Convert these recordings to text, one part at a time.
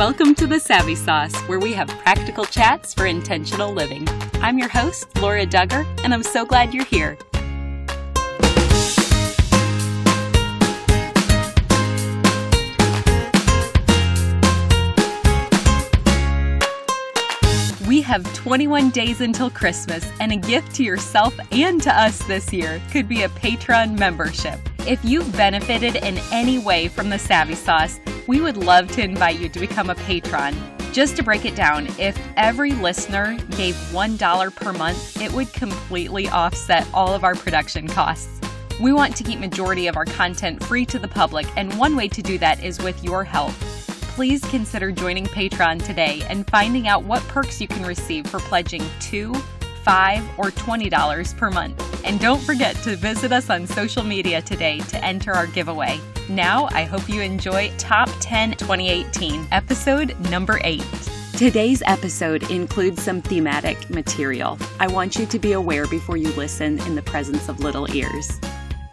Welcome to the Savvy Sauce, where we have practical chats for intentional living. I'm your host, Laura Dugger, and I'm so glad you're here. We have 21 days until Christmas, and a gift to yourself and to us this year could be a Patreon membership. If you've benefited in any way from the Savvy Sauce, we would love to invite you to become a patron. Just to break it down, if every listener gave $1 per month, it would completely offset all of our production costs. We want to keep majority of our content free to the public, and one way to do that is with your help please consider joining Patreon today and finding out what perks you can receive for pledging two, five, or $20 per month. And don't forget to visit us on social media today to enter our giveaway. Now, I hope you enjoy Top 10 2018, episode number 8. Today's episode includes some thematic material. I want you to be aware before you listen in the presence of little ears.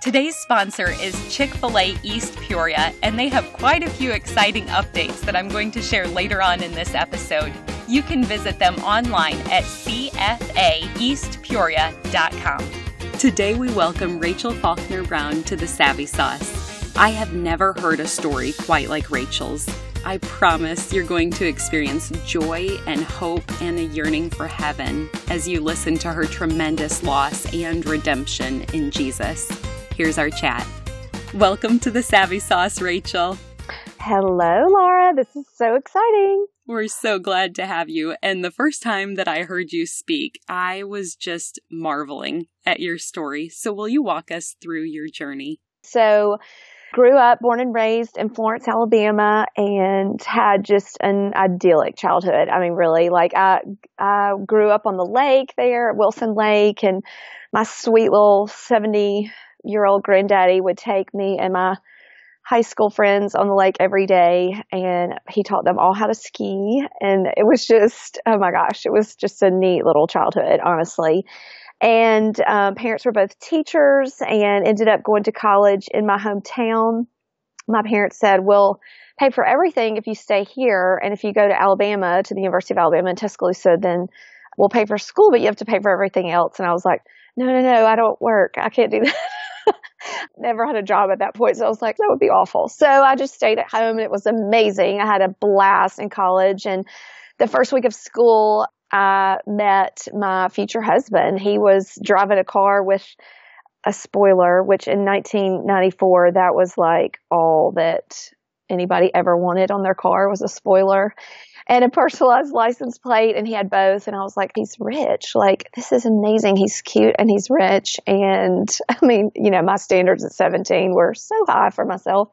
Today's sponsor is Chick fil A East Peoria, and they have quite a few exciting updates that I'm going to share later on in this episode. You can visit them online at cfaeastpeoria.com. Today, we welcome Rachel Faulkner Brown to the Savvy Sauce. I have never heard a story quite like Rachel's. I promise you're going to experience joy and hope and a yearning for heaven as you listen to her tremendous loss and redemption in Jesus. Here's our chat. Welcome to the Savvy Sauce, Rachel. Hello, Laura. This is so exciting. We're so glad to have you. And the first time that I heard you speak, I was just marveling at your story. So, will you walk us through your journey? So, grew up, born and raised in Florence, Alabama, and had just an idyllic childhood. I mean, really, like I, I grew up on the lake there, Wilson Lake, and my sweet little 70 year old granddaddy would take me and my high school friends on the lake every day and he taught them all how to ski. And it was just oh my gosh it was just a neat little childhood honestly. And um, parents were both teachers and ended up going to college in my hometown. My parents said we'll pay for everything if you stay here and if you go to alabama to the university of alabama in tuscaloosa then we'll pay for school but you have to pay for everything else. And i was like no no no i don't work. I can't do that Never had a job at that point. So I was like, that would be awful. So I just stayed at home and it was amazing. I had a blast in college. And the first week of school, I met my future husband. He was driving a car with a spoiler, which in 1994, that was like all that anybody ever wanted on their car was a spoiler and a personalized license plate and he had both and I was like he's rich. Like this is amazing. He's cute and he's rich. And I mean you know my standards at 17 were so high for myself.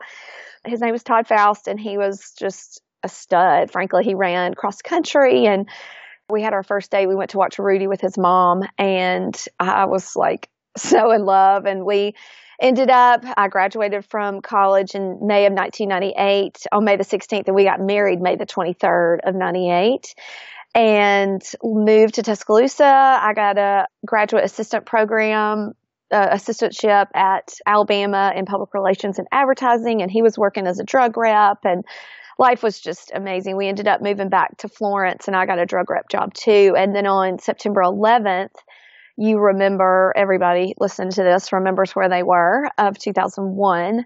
His name was Todd Faust and he was just a stud. Frankly he ran cross country and we had our first date. We went to watch Rudy with his mom and I was like so in love. And we ended up, I graduated from college in May of 1998 on May the 16th, and we got married May the 23rd of 98 and moved to Tuscaloosa. I got a graduate assistant program uh, assistantship at Alabama in public relations and advertising, and he was working as a drug rep, and life was just amazing. We ended up moving back to Florence, and I got a drug rep job too. And then on September 11th, you remember everybody listening to this remembers where they were of 2001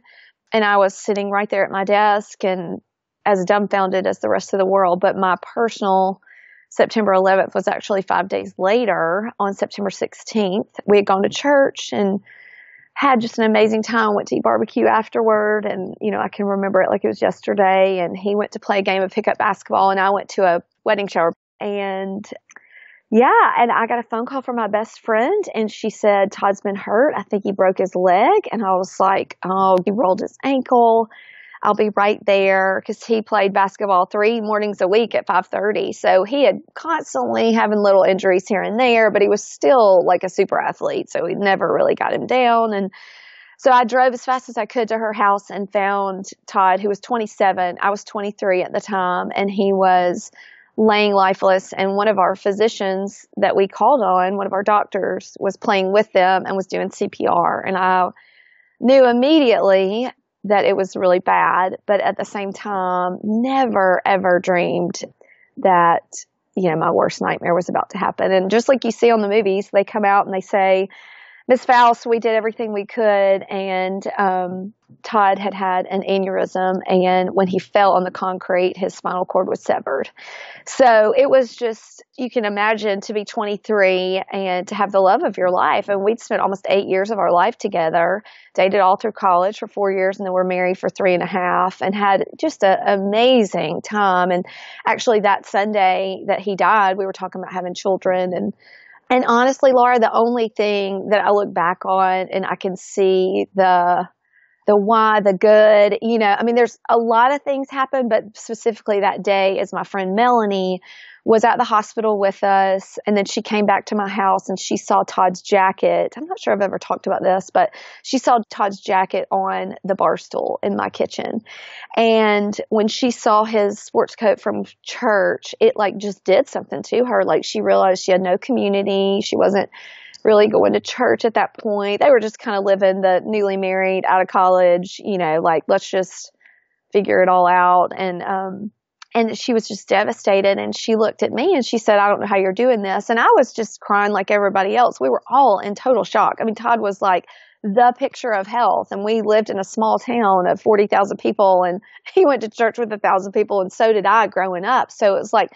and i was sitting right there at my desk and as dumbfounded as the rest of the world but my personal september 11th was actually five days later on september 16th we had gone to church and had just an amazing time went to eat barbecue afterward and you know i can remember it like it was yesterday. And he went to play a game of pickup basketball and i went to a wedding shower and yeah, and I got a phone call from my best friend, and she said Todd's been hurt. I think he broke his leg, and I was like, "Oh, he rolled his ankle." I'll be right there because he played basketball three mornings a week at 5:30. So he had constantly having little injuries here and there, but he was still like a super athlete. So we never really got him down. And so I drove as fast as I could to her house and found Todd, who was 27. I was 23 at the time, and he was laying lifeless and one of our physicians that we called on one of our doctors was playing with them and was doing cpr and i knew immediately that it was really bad, but at the same time, never ever dreamed that, you know, my worst nightmare was about to happen. And just like you see on the movies, they come out and they say, Miss Faust, we did everything we could, and um, Todd had had an aneurysm, and when he fell on the concrete, his spinal cord was severed. So it was just, you can imagine to be 23 and to have the love of your life. And we'd spent almost eight years of our life together, dated all through college for four years, and then we're married for three and a half, and had just an amazing time. And actually, that Sunday that he died, we were talking about having children and and honestly, Laura, the only thing that I look back on and I can see the the why, the good, you know, I mean, there's a lot of things happen, but specifically that day is my friend Melanie was at the hospital with us and then she came back to my house and she saw Todd's jacket. I'm not sure I've ever talked about this, but she saw Todd's jacket on the bar stool in my kitchen. And when she saw his sports coat from church, it like just did something to her. Like she realized she had no community. She wasn't really going to church at that point. They were just kind of living the newly married out of college, you know, like let's just figure it all out. And, um, and she was just devastated and she looked at me and she said, I don't know how you're doing this. And I was just crying like everybody else. We were all in total shock. I mean, Todd was like the picture of health and we lived in a small town of 40,000 people and he went to church with a thousand people and so did I growing up. So it was like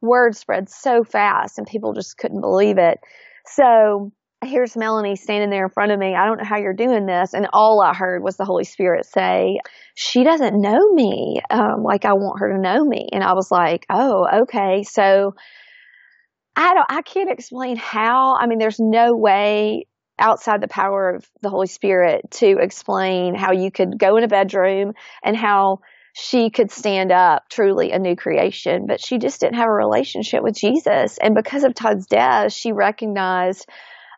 word spread so fast and people just couldn't believe it. So here's Melanie standing there in front of me. I don't know how you're doing this. And all I heard was the Holy Spirit say, she doesn't know me um, like I want her to know me. And I was like, oh, okay. So I don't, I can't explain how. I mean, there's no way outside the power of the Holy Spirit to explain how you could go in a bedroom and how she could stand up truly a new creation, but she just didn't have a relationship with Jesus. And because of Todd's death, she recognized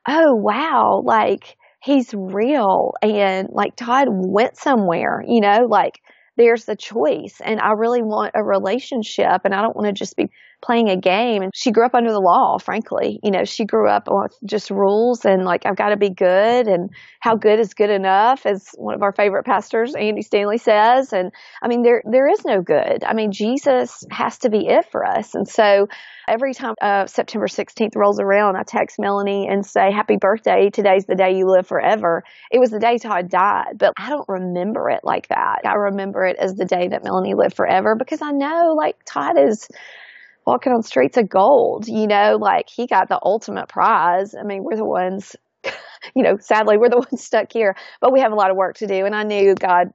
oh wow, like he's real and like Todd went somewhere, you know, like there's the choice and I really want a relationship and I don't want to just be playing a game. And she grew up under the law, frankly. You know, she grew up with just rules and like, I've got to be good and how good is good enough, as one of our favorite pastors, Andy Stanley says. And I mean, there, there is no good. I mean, Jesus has to be it for us. And so every time uh, September 16th rolls around, I text Melanie and say, happy birthday. Today's the day you live forever. It was the day Todd died, but I don't remember it like that. I remember it as the day that Melanie lived forever because I know like Todd is walking on streets of gold, you know, like he got the ultimate prize. I mean, we're the ones, you know, sadly, we're the ones stuck here, but we have a lot of work to do. And I knew God,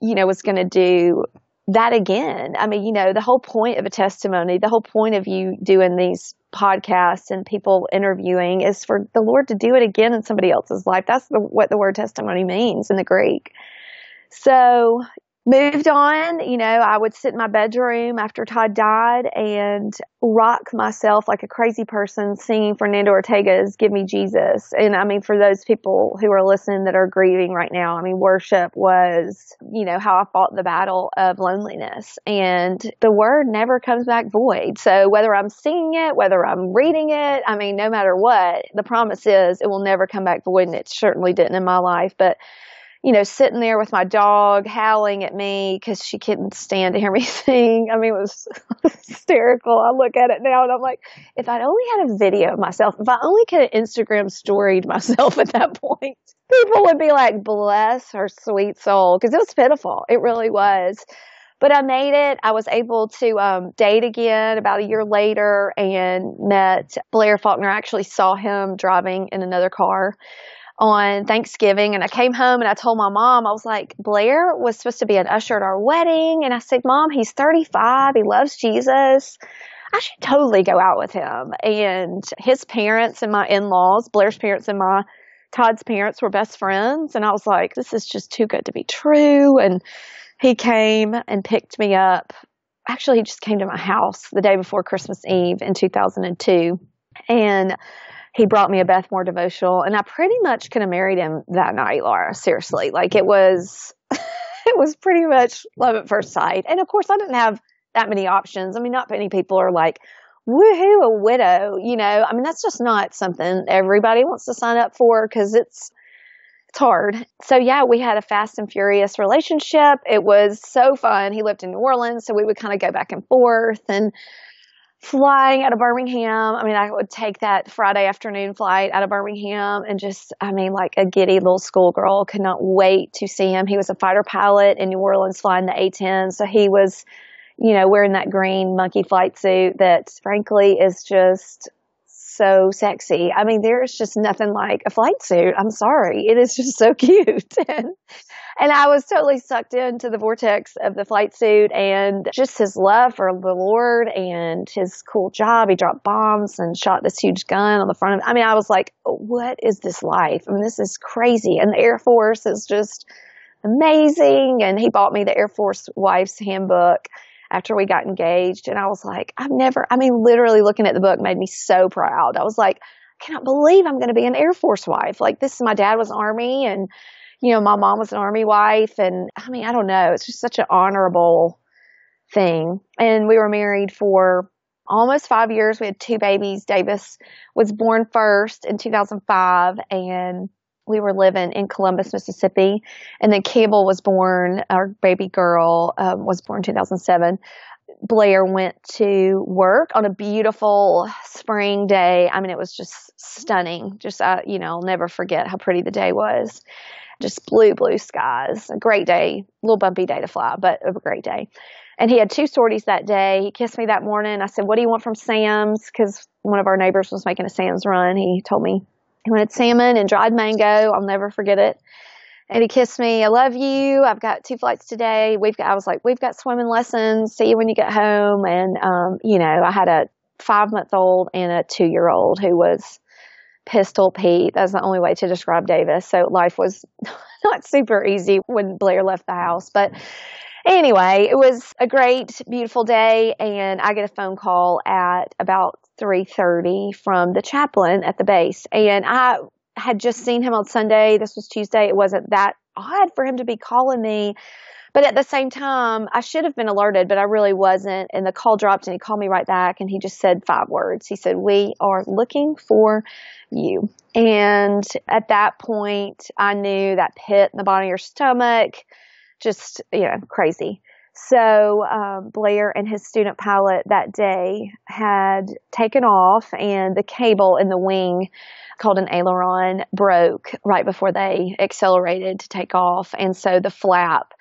you know, was going to do that again. I mean, you know, the whole point of a testimony, the whole point of you doing these podcasts and people interviewing is for the Lord to do it again in somebody else's life. That's the, what the word testimony means in the Greek. So, moved on, you know, I would sit in my bedroom after Todd died and rock myself like a crazy person singing Fernando Ortega's Give Me Jesus. And I mean, for those people who are listening that are grieving right now, I mean, worship was, you know, how I fought the battle of loneliness and the word never comes back void. So whether I'm singing it, whether I'm reading it, I mean, no matter what, the promise is it will never come back void. And it certainly didn't in my life, but you know, sitting there with my dog howling at me because she couldn't stand to hear me sing. I mean, it was hysterical. I look at it now and I'm like, if I'd only had a video of myself, if I only could have Instagram storied myself at that point, people would be like, bless her sweet soul. Cause it was pitiful. It really was. But I made it. I was able to um, date again about a year later and met Blair Faulkner. I actually saw him driving in another car on Thanksgiving and I came home and I told my mom, I was like, Blair was supposed to be an usher at our wedding. And I said, Mom, he's 35. He loves Jesus. I should totally go out with him. And his parents and my in-laws, Blair's parents and my Todd's parents were best friends. And I was like, this is just too good to be true. And he came and picked me up. Actually, he just came to my house the day before Christmas Eve in 2002. And he brought me a Beth Moore devotional and I pretty much could have married him that night, Laura. Seriously. Like it was, it was pretty much love at first sight. And of course I didn't have that many options. I mean, not many people are like, woohoo, a widow, you know, I mean, that's just not something everybody wants to sign up for because it's, it's hard. So yeah, we had a fast and furious relationship. It was so fun. He lived in New Orleans, so we would kind of go back and forth and flying out of Birmingham. I mean, I would take that Friday afternoon flight out of Birmingham and just, I mean, like a giddy little schoolgirl could not wait to see him. He was a fighter pilot in New Orleans flying the A-10. So he was, you know, wearing that green monkey flight suit that frankly is just so sexy. I mean, there's just nothing like a flight suit. I'm sorry. It is just so cute. and, and I was totally sucked into the vortex of the flight suit and just his love for the Lord and his cool job. He dropped bombs and shot this huge gun on the front of I mean, I was like, what is this life? I mean, this is crazy. And the Air Force is just amazing. And he bought me the Air Force Wife's Handbook after we got engaged. And I was like, I've never, I mean, literally looking at the book made me so proud. I was like, I cannot believe I'm going to be an Air Force wife. Like this, my dad was Army and, you know, my mom was an Army wife. And I mean, I don't know. It's just such an honorable thing. And we were married for almost five years. We had two babies. Davis was born first in 2005 and we were living in Columbus, Mississippi, and then Campbell was born. Our baby girl um, was born in 2007. Blair went to work on a beautiful spring day. I mean, it was just stunning. Just, uh, you know, I'll never forget how pretty the day was. Just blue, blue skies. A great day. A little bumpy day to fly, but a great day. And he had two sorties that day. He kissed me that morning. I said, What do you want from Sam's? Because one of our neighbors was making a Sam's run. He told me he wanted salmon and dried mango. I'll never forget it. And he kissed me. I love you. I've got two flights today. We've got, I was like, we've got swimming lessons. See you when you get home. And, um, you know, I had a five month old and a two year old who was pistol Pete. That's the only way to describe Davis. So life was not super easy when Blair left the house, but anyway, it was a great, beautiful day. And I get a phone call at about 3.30 from the chaplain at the base. And I had just seen him on Sunday. This was Tuesday. It wasn't that odd for him to be calling me. But at the same time, I should have been alerted, but I really wasn't. And the call dropped and he called me right back and he just said five words. He said, We are looking for you. And at that point, I knew that pit in the bottom of your stomach, just, you know, crazy. So um, Blair and his student pilot that day had taken off, and the cable in the wing called an aileron broke right before they accelerated to take off, and so the flap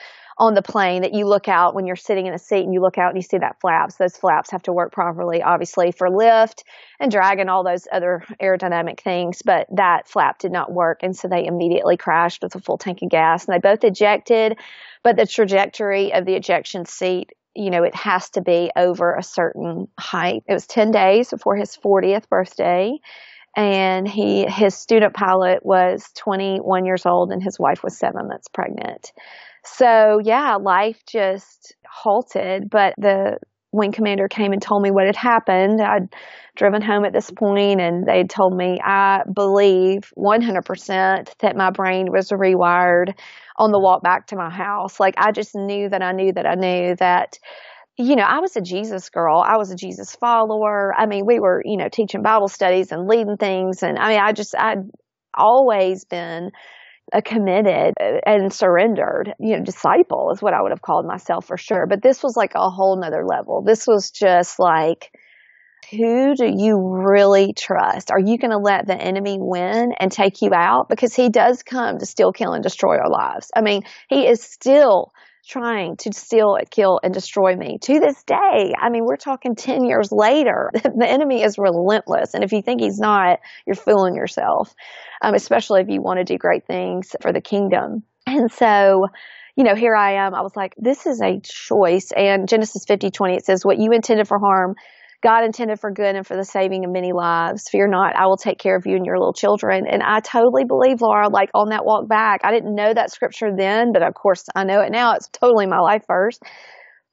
on the plane that you look out when you're sitting in a seat and you look out and you see that flaps. Those flaps have to work properly, obviously, for lift and drag and all those other aerodynamic things. But that flap did not work. And so they immediately crashed with a full tank of gas and they both ejected. But the trajectory of the ejection seat you know, it has to be over a certain height. It was 10 days before his 40th birthday. And he, his student pilot was 21 years old and his wife was seven months pregnant. So yeah, life just halted, but the wing commander came and told me what had happened. I'd driven home at this point and they'd told me I believe 100% that my brain was rewired on the walk back to my house. Like I just knew that I knew that I knew that you know, I was a Jesus girl. I was a Jesus follower. I mean, we were, you know, teaching Bible studies and leading things. And I mean, I just, I'd always been a committed uh, and surrendered, you know, disciple is what I would have called myself for sure. But this was like a whole nother level. This was just like, who do you really trust? Are you going to let the enemy win and take you out? Because he does come to steal, kill, and destroy our lives. I mean, he is still trying to steal, kill, and destroy me to this day. I mean, we're talking 10 years later. the enemy is relentless. And if you think he's not, you're fooling yourself, um, especially if you want to do great things for the kingdom. And so, you know, here I am. I was like, this is a choice. And Genesis 50, 20, it says, what you intended for harm, God intended for good and for the saving of many lives. Fear not, I will take care of you and your little children. And I totally believe, Laura, like on that walk back, I didn't know that scripture then, but of course I know it now. It's totally my life verse.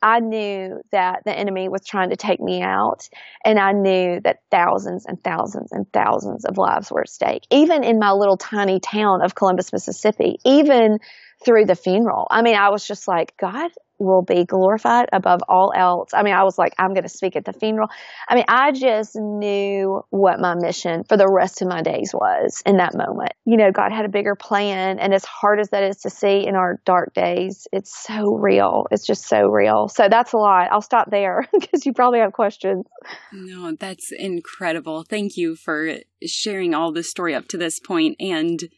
I knew that the enemy was trying to take me out, and I knew that thousands and thousands and thousands of lives were at stake. Even in my little tiny town of Columbus, Mississippi, even through the funeral. I mean, I was just like, God, will be glorified above all else. I mean, I was like, I'm going to speak at the funeral. I mean, I just knew what my mission for the rest of my days was in that moment. You know, God had a bigger plan. And as hard as that is to see in our dark days, it's so real. It's just so real. So that's a lot. I'll stop there because you probably have questions. No, that's incredible. Thank you for sharing all the story up to this point and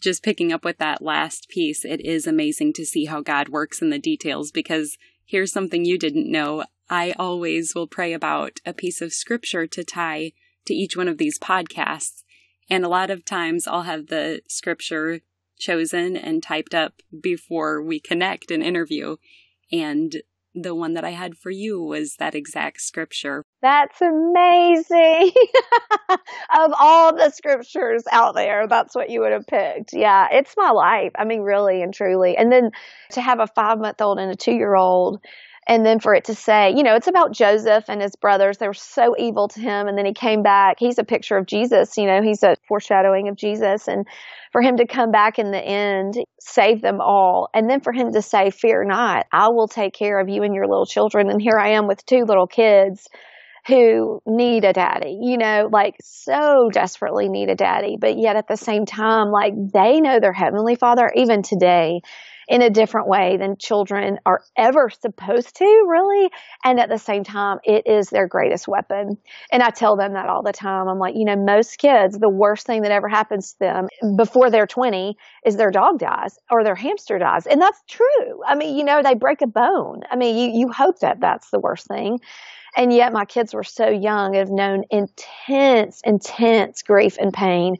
just picking up with that last piece, it is amazing to see how God works in the details because here's something you didn't know. I always will pray about a piece of scripture to tie to each one of these podcasts. And a lot of times I'll have the scripture chosen and typed up before we connect and interview. And the one that I had for you was that exact scripture. That's amazing. of all the scriptures out there, that's what you would have picked. Yeah, it's my life. I mean, really and truly. And then to have a five month old and a two year old and then for it to say, you know, it's about Joseph and his brothers. They were so evil to him. And then he came back. He's a picture of Jesus. You know, he's a foreshadowing of Jesus. And for him to come back in the end, save them all. And then for him to say, fear not, I will take care of you and your little children. And here I am with two little kids who need a daddy, you know, like so desperately need a daddy, but yet at the same time, like they know their heavenly father even today in a different way than children are ever supposed to, really. And at the same time, it is their greatest weapon. And I tell them that all the time. I'm like, you know, most kids, the worst thing that ever happens to them before they're 20 is their dog dies or their hamster dies. And that's true. I mean, you know, they break a bone. I mean, you, you hope that that's the worst thing. And yet my kids were so young and have known intense, intense grief and pain.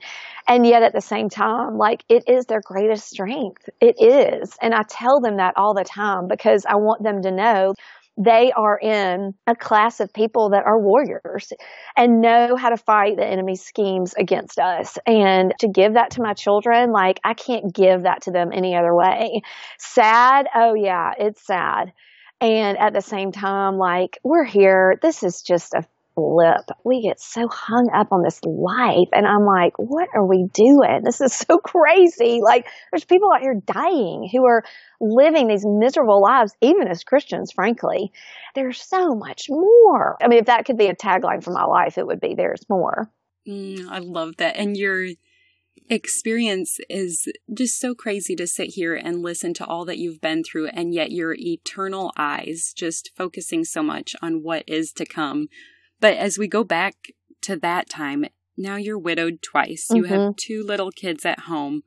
And yet at the same time, like it is their greatest strength. It is. And I tell them that all the time because I want them to know they are in a class of people that are warriors and know how to fight the enemy's schemes against us. And to give that to my children, like I can't give that to them any other way. Sad. Oh yeah, it's sad. And at the same time, like, we're here. This is just a flip. We get so hung up on this life. And I'm like, what are we doing? This is so crazy. Like, there's people out here dying who are living these miserable lives, even as Christians, frankly. There's so much more. I mean, if that could be a tagline for my life, it would be there's more. Mm, I love that. And you're experience is just so crazy to sit here and listen to all that you've been through, and yet your eternal eyes just focusing so much on what is to come. But as we go back to that time, now you're widowed twice, mm-hmm. you have mm-hmm. two little kids at home.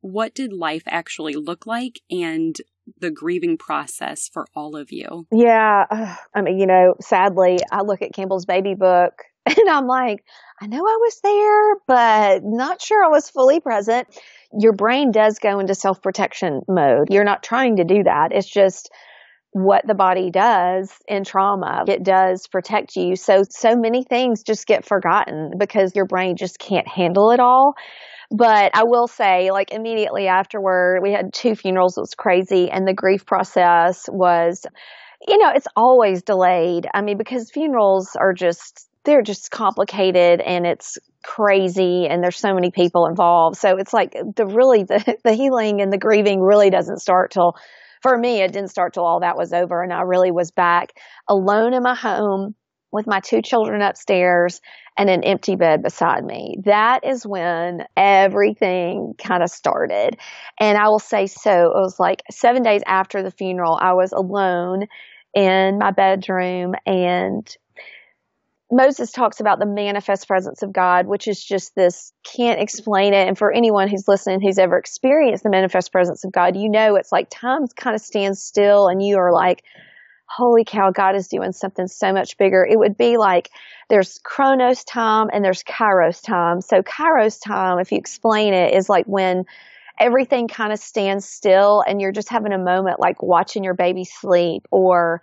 What did life actually look like and the grieving process for all of you? Yeah. I mean, you know, sadly, I look at Campbell's baby book and I'm like, I know I was there, but not sure I was fully present. Your brain does go into self protection mode. You're not trying to do that. It's just what the body does in trauma. It does protect you. So, so many things just get forgotten because your brain just can't handle it all. But I will say, like immediately afterward, we had two funerals. It was crazy. And the grief process was, you know, it's always delayed. I mean, because funerals are just, they're just complicated and it's crazy and there's so many people involved. So it's like the really the, the healing and the grieving really doesn't start till for me it didn't start till all that was over and I really was back alone in my home with my two children upstairs and an empty bed beside me. That is when everything kind of started. And I will say so, it was like seven days after the funeral, I was alone in my bedroom and Moses talks about the manifest presence of God, which is just this can't explain it. And for anyone who's listening who's ever experienced the manifest presence of God, you know it's like time kind of stands still and you are like, holy cow, God is doing something so much bigger. It would be like there's chronos time and there's kairos time. So kairos time, if you explain it, is like when everything kind of stands still and you're just having a moment like watching your baby sleep or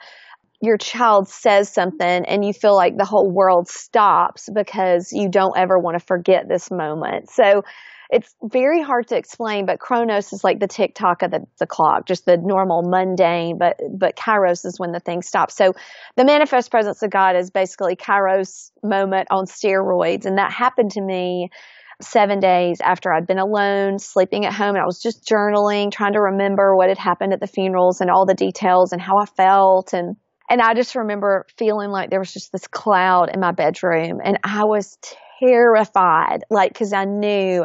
your child says something and you feel like the whole world stops because you don't ever want to forget this moment. So it's very hard to explain, but Chronos is like the tick tock of the, the clock, just the normal mundane, but, but Kairos is when the thing stops. So the manifest presence of God is basically Kairos moment on steroids. And that happened to me seven days after I'd been alone, sleeping at home. And I was just journaling, trying to remember what had happened at the funerals and all the details and how I felt. And, and I just remember feeling like there was just this cloud in my bedroom and I was terrified, like, cause I knew,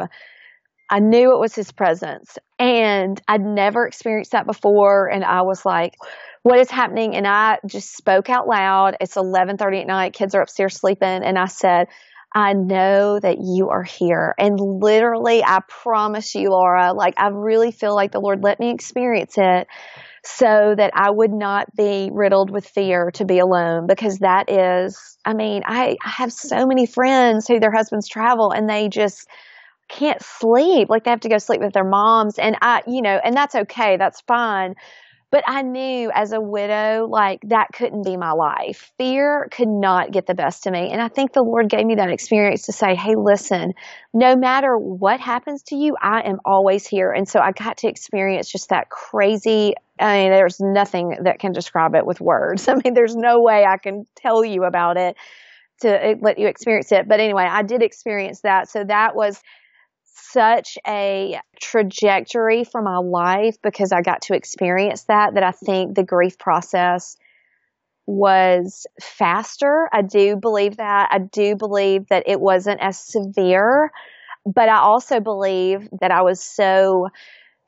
I knew it was his presence and I'd never experienced that before. And I was like, what is happening? And I just spoke out loud. It's 1130 at night. Kids are upstairs sleeping. And I said, I know that you are here. And literally, I promise you, Laura, like I really feel like the Lord let me experience it so that I would not be riddled with fear to be alone because that is, I mean, I, I have so many friends who their husbands travel and they just, can't sleep like they have to go sleep with their moms and i you know and that's okay that's fine but I knew as a widow, like that couldn't be my life. Fear could not get the best of me. And I think the Lord gave me that experience to say, Hey, listen, no matter what happens to you, I am always here. And so I got to experience just that crazy. I mean, there's nothing that can describe it with words. I mean, there's no way I can tell you about it to eh, let you experience it. But anyway, I did experience that. So that was such a trajectory for my life because I got to experience that, that I think the grief process was faster. I do believe that. I do believe that it wasn't as severe, but I also believe that I was so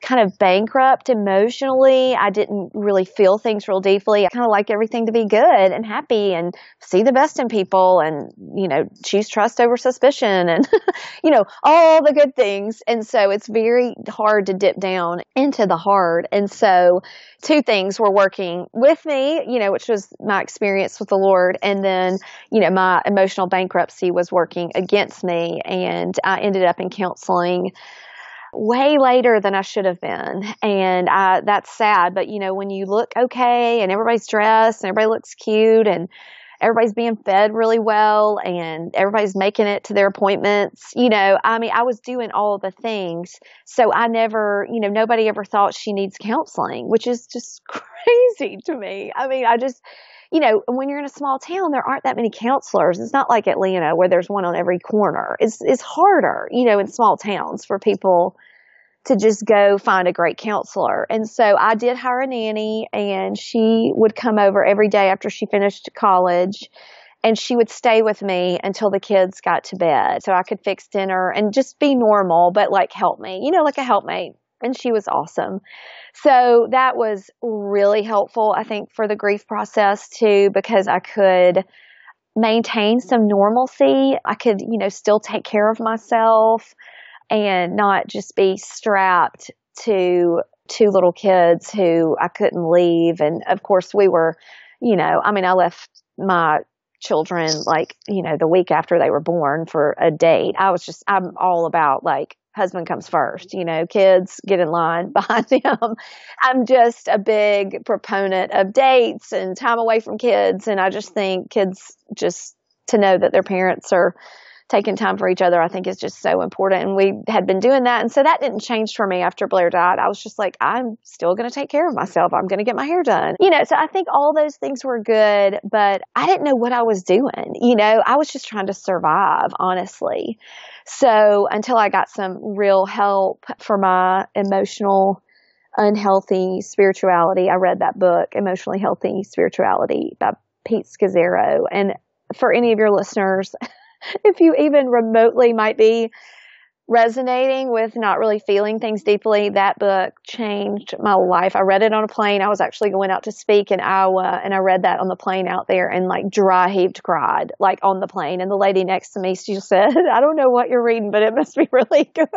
kind of bankrupt emotionally. I didn't really feel things real deeply. I kind of like everything to be good and happy and see the best in people and, you know, choose trust over suspicion and, you know, all the good things. And so it's very hard to dip down into the hard. And so two things were working with me, you know, which was my experience with the Lord. And then, you know, my emotional bankruptcy was working against me and I ended up in counseling way later than I should have been. And I, that's sad. But you know, when you look okay and everybody's dressed and everybody looks cute and everybody's being fed really well and everybody's making it to their appointments, you know, I mean, I was doing all the things. So I never, you know, nobody ever thought she needs counseling, which is just crazy to me. I mean, I just, you know, when you're in a small town, there aren't that many counselors. It's not like Atlanta where there's one on every corner. It's, it's harder, you know, in small towns for people to just go find a great counselor. And so I did hire a nanny and she would come over every day after she finished college and she would stay with me until the kids got to bed so I could fix dinner and just be normal, but like help me, you know, like a helpmate. And she was awesome. So that was really helpful, I think, for the grief process too, because I could maintain some normalcy. I could, you know, still take care of myself and not just be strapped to two little kids who I couldn't leave. And of course, we were, you know, I mean, I left my children like, you know, the week after they were born for a date. I was just, I'm all about like, husband comes first, you know, kids get in line behind them. I'm just a big proponent of dates and time away from kids. And I just think kids just to know that their parents are taking time for each other, I think is just so important. And we had been doing that. And so that didn't change for me after Blair died. I was just like, I'm still going to take care of myself. I'm going to get my hair done. You know, so I think all those things were good, but I didn't know what I was doing. You know, I was just trying to survive, honestly. So until I got some real help for my emotional unhealthy spirituality, I read that book, Emotionally Healthy Spirituality by Pete Scazzero. And for any of your listeners, if you even remotely might be resonating with not really feeling things deeply, that book changed my life. I read it on a plane. I was actually going out to speak in Iowa and I read that on the plane out there and like dry heaved cried, like on the plane. And the lady next to me, she said, I don't know what you're reading, but it must be really good.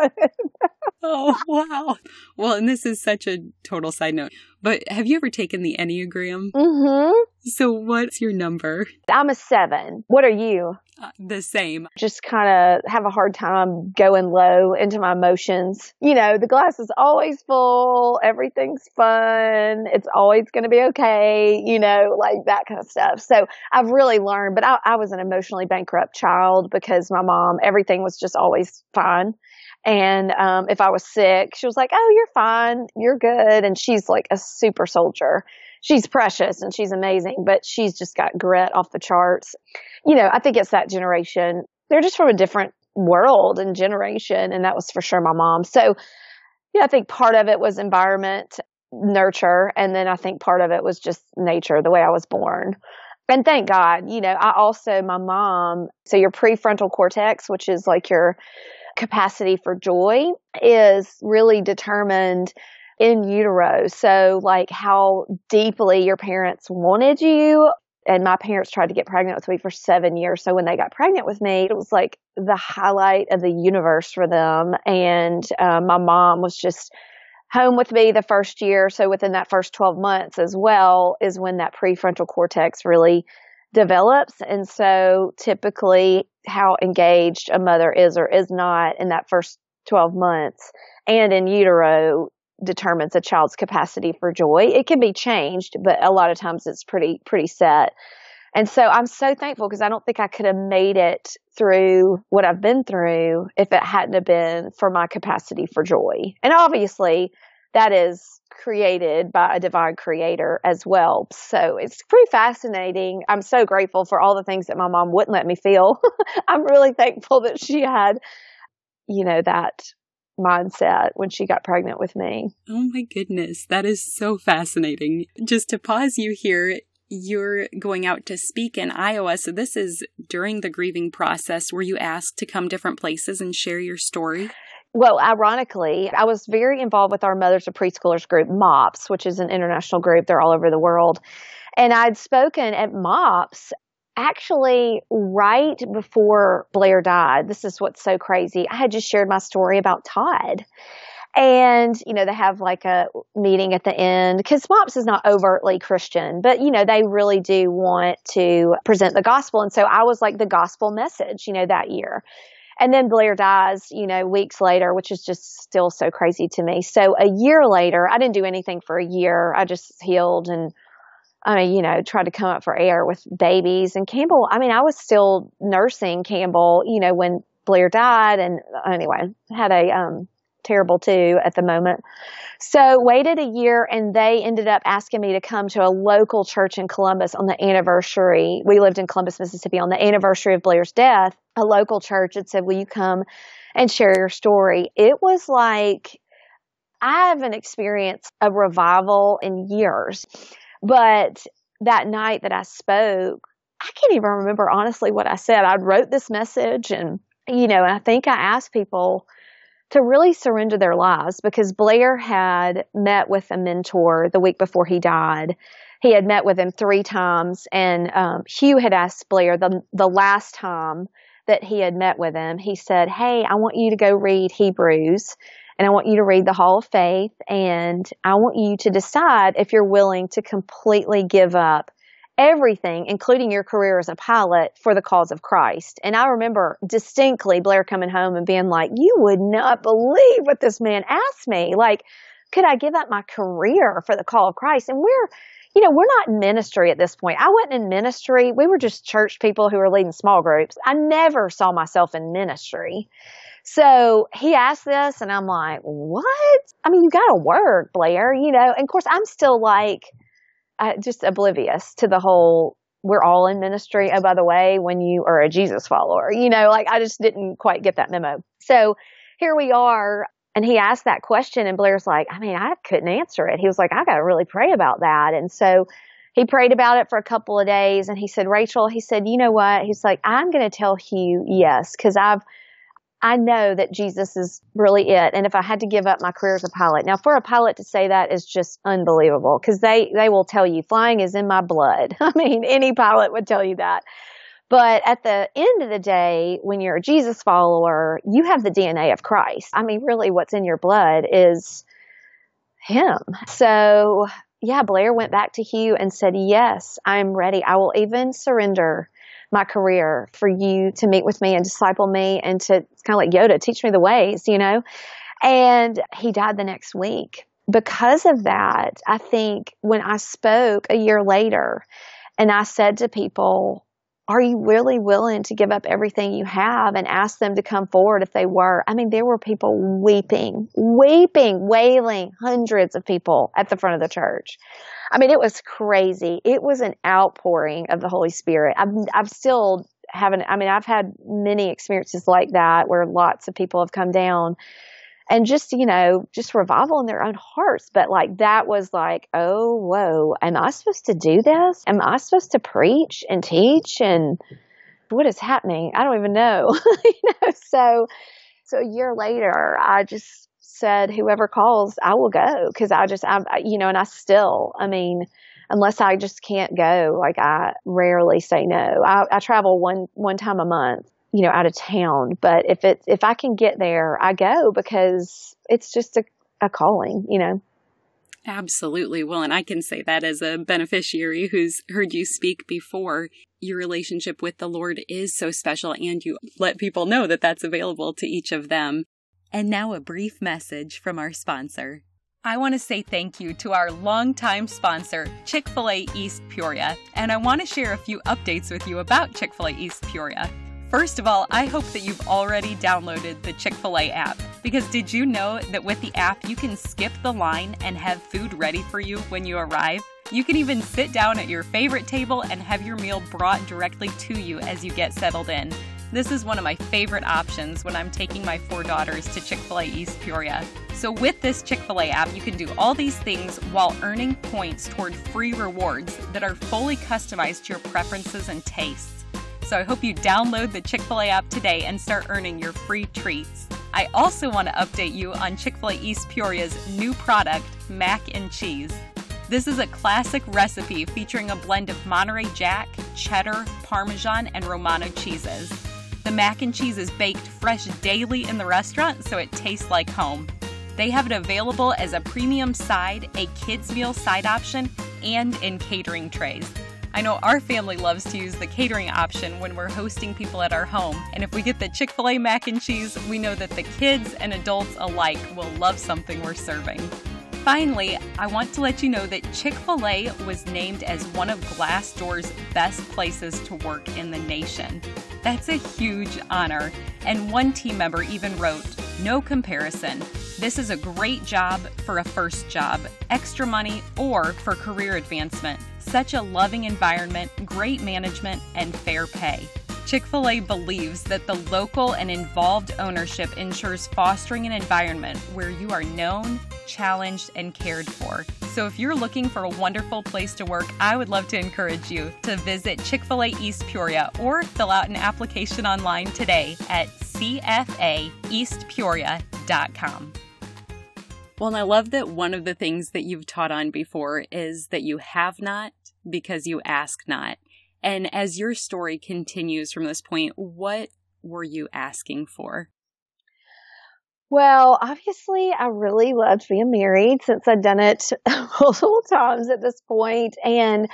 oh, wow. Well, and this is such a total side note, but have you ever taken the Enneagram? Mm-hmm. So what's your number? I'm a seven. What are you? Uh, the same. Just kind of have a hard time going low into my emotions. You know, the glass is always full. Everything's fun. It's always going to be okay. You know, like that kind of stuff. So I've really learned, but I, I was an emotionally bankrupt child because my mom, everything was just always fine. And um, if I was sick, she was like, "Oh, you're fine, you're good." And she's like a super soldier. She's precious and she's amazing, but she's just got grit off the charts. You know, I think it's that generation. They're just from a different world and generation. And that was for sure my mom. So, yeah, I think part of it was environment, nurture. And then I think part of it was just nature, the way I was born. And thank God, you know, I also, my mom, so your prefrontal cortex, which is like your capacity for joy, is really determined in utero. So, like how deeply your parents wanted you. And my parents tried to get pregnant with me for seven years. So, when they got pregnant with me, it was like the highlight of the universe for them. And uh, my mom was just home with me the first year. So, within that first 12 months as well, is when that prefrontal cortex really develops. And so, typically, how engaged a mother is or is not in that first 12 months and in utero determines a child's capacity for joy. It can be changed, but a lot of times it's pretty, pretty set. And so I'm so thankful because I don't think I could have made it through what I've been through if it hadn't have been for my capacity for joy. And obviously that is created by a divine creator as well. So it's pretty fascinating. I'm so grateful for all the things that my mom wouldn't let me feel. I'm really thankful that she had, you know, that mindset when she got pregnant with me. Oh my goodness, that is so fascinating. Just to pause you here, you're going out to speak in Iowa. So this is during the grieving process. Were you asked to come different places and share your story? Well, ironically, I was very involved with our Mothers of Preschoolers group, MOPS, which is an international group. They're all over the world. And I'd spoken at MOPS actually right before Blair died. This is what's so crazy. I had just shared my story about Todd. And, you know, they have like a meeting at the end because MOPS is not overtly Christian, but, you know, they really do want to present the gospel. And so I was like the gospel message, you know, that year. And then Blair dies, you know, weeks later, which is just still so crazy to me. So a year later, I didn't do anything for a year. I just healed and I mean, you know, tried to come up for air with babies. And Campbell, I mean, I was still nursing Campbell, you know, when Blair died. And anyway, had a um, terrible two at the moment. So waited a year and they ended up asking me to come to a local church in Columbus on the anniversary. We lived in Columbus, Mississippi on the anniversary of Blair's death. A local church had said, will you come and share your story? It was like, I haven't experienced a revival in years. But that night that I spoke, I can't even remember honestly what I said. I wrote this message and, you know, and I think I asked people to really surrender their lives because Blair had met with a mentor the week before he died. He had met with him three times and um, Hugh had asked Blair the, the last time that he had met with him, he said, Hey, I want you to go read Hebrews and I want you to read the Hall of Faith and I want you to decide if you're willing to completely give up everything, including your career as a pilot, for the cause of Christ. And I remember distinctly Blair coming home and being like, You would not believe what this man asked me. Like, could I give up my career for the call of Christ? And we're, you know, we're not in ministry at this point. I wasn't in ministry. We were just church people who were leading small groups. I never saw myself in ministry. So he asked this and I'm like, what? I mean, you got to work, Blair, you know, and of course I'm still like, uh, just oblivious to the whole, we're all in ministry. Oh, by the way, when you are a Jesus follower, you know, like I just didn't quite get that memo. So here we are. And he asked that question and Blair's like, I mean, I couldn't answer it. He was like, I got to really pray about that. And so he prayed about it for a couple of days and he said, Rachel, he said, you know what? He's like, I'm going to tell Hugh yes, because I've, I know that Jesus is really it. And if I had to give up my career as a pilot, now for a pilot to say that is just unbelievable because they, they will tell you flying is in my blood. I mean, any pilot would tell you that. But at the end of the day, when you're a Jesus follower, you have the DNA of Christ. I mean, really what's in your blood is him. So yeah, Blair went back to Hugh and said, yes, I'm ready. I will even surrender my career for you to meet with me and disciple me and to kind of like Yoda, teach me the ways, you know? And he died the next week. Because of that, I think when I spoke a year later and I said to people, are you really willing to give up everything you have and ask them to come forward if they were? I mean, there were people weeping, weeping, wailing, hundreds of people at the front of the church. I mean, it was crazy. It was an outpouring of the Holy Spirit. I've, I've still having, I mean, I've had many experiences like that where lots of people have come down and just, you know, just revival in their own hearts. But like that was like, oh, whoa, am I supposed to do this? Am I supposed to preach and teach? And what is happening? I don't even know. you know, so, so a year later, I just said, whoever calls, I will go. Cause I just, I, you know, and I still, I mean, unless I just can't go, like I rarely say no. I, I travel one, one time a month you know, out of town. But if it's, if I can get there, I go because it's just a, a calling, you know. Absolutely. Well, and I can say that as a beneficiary who's heard you speak before. Your relationship with the Lord is so special, and you let people know that that's available to each of them. And now, a brief message from our sponsor. I want to say thank you to our longtime sponsor, Chick fil A East Peoria, and I want to share a few updates with you about Chick fil A East Peoria. First of all, I hope that you've already downloaded the Chick fil A app. Because did you know that with the app, you can skip the line and have food ready for you when you arrive? You can even sit down at your favorite table and have your meal brought directly to you as you get settled in. This is one of my favorite options when I'm taking my four daughters to Chick fil A East Peoria. So, with this Chick fil A app, you can do all these things while earning points toward free rewards that are fully customized to your preferences and tastes. So I hope you download the Chick fil A app today and start earning your free treats. I also want to update you on Chick fil A East Peoria's new product, mac and cheese. This is a classic recipe featuring a blend of Monterey Jack, cheddar, Parmesan, and Romano cheeses. The mac and cheese is baked fresh daily in the restaurant, so it tastes like home. They have it available as a premium side, a kids' meal side option, and in catering trays. I know our family loves to use the catering option when we're hosting people at our home, and if we get the Chick fil A mac and cheese, we know that the kids and adults alike will love something we're serving. Finally, I want to let you know that Chick fil A was named as one of Glassdoor's best places to work in the nation. That's a huge honor, and one team member even wrote, No comparison. This is a great job for a first job, extra money, or for career advancement such a loving environment, great management, and fair pay. Chick fil A believes that the local and involved ownership ensures fostering an environment where you are known, challenged, and cared for. So if you're looking for a wonderful place to work, I would love to encourage you to visit Chick fil A East Peoria or fill out an application online today at cfaeastpeoria.com. Well, and I love that one of the things that you've taught on before is that you have not because you ask not. And as your story continues from this point, what were you asking for? Well, obviously, I really loved being married since I'd done it multiple times at this point. And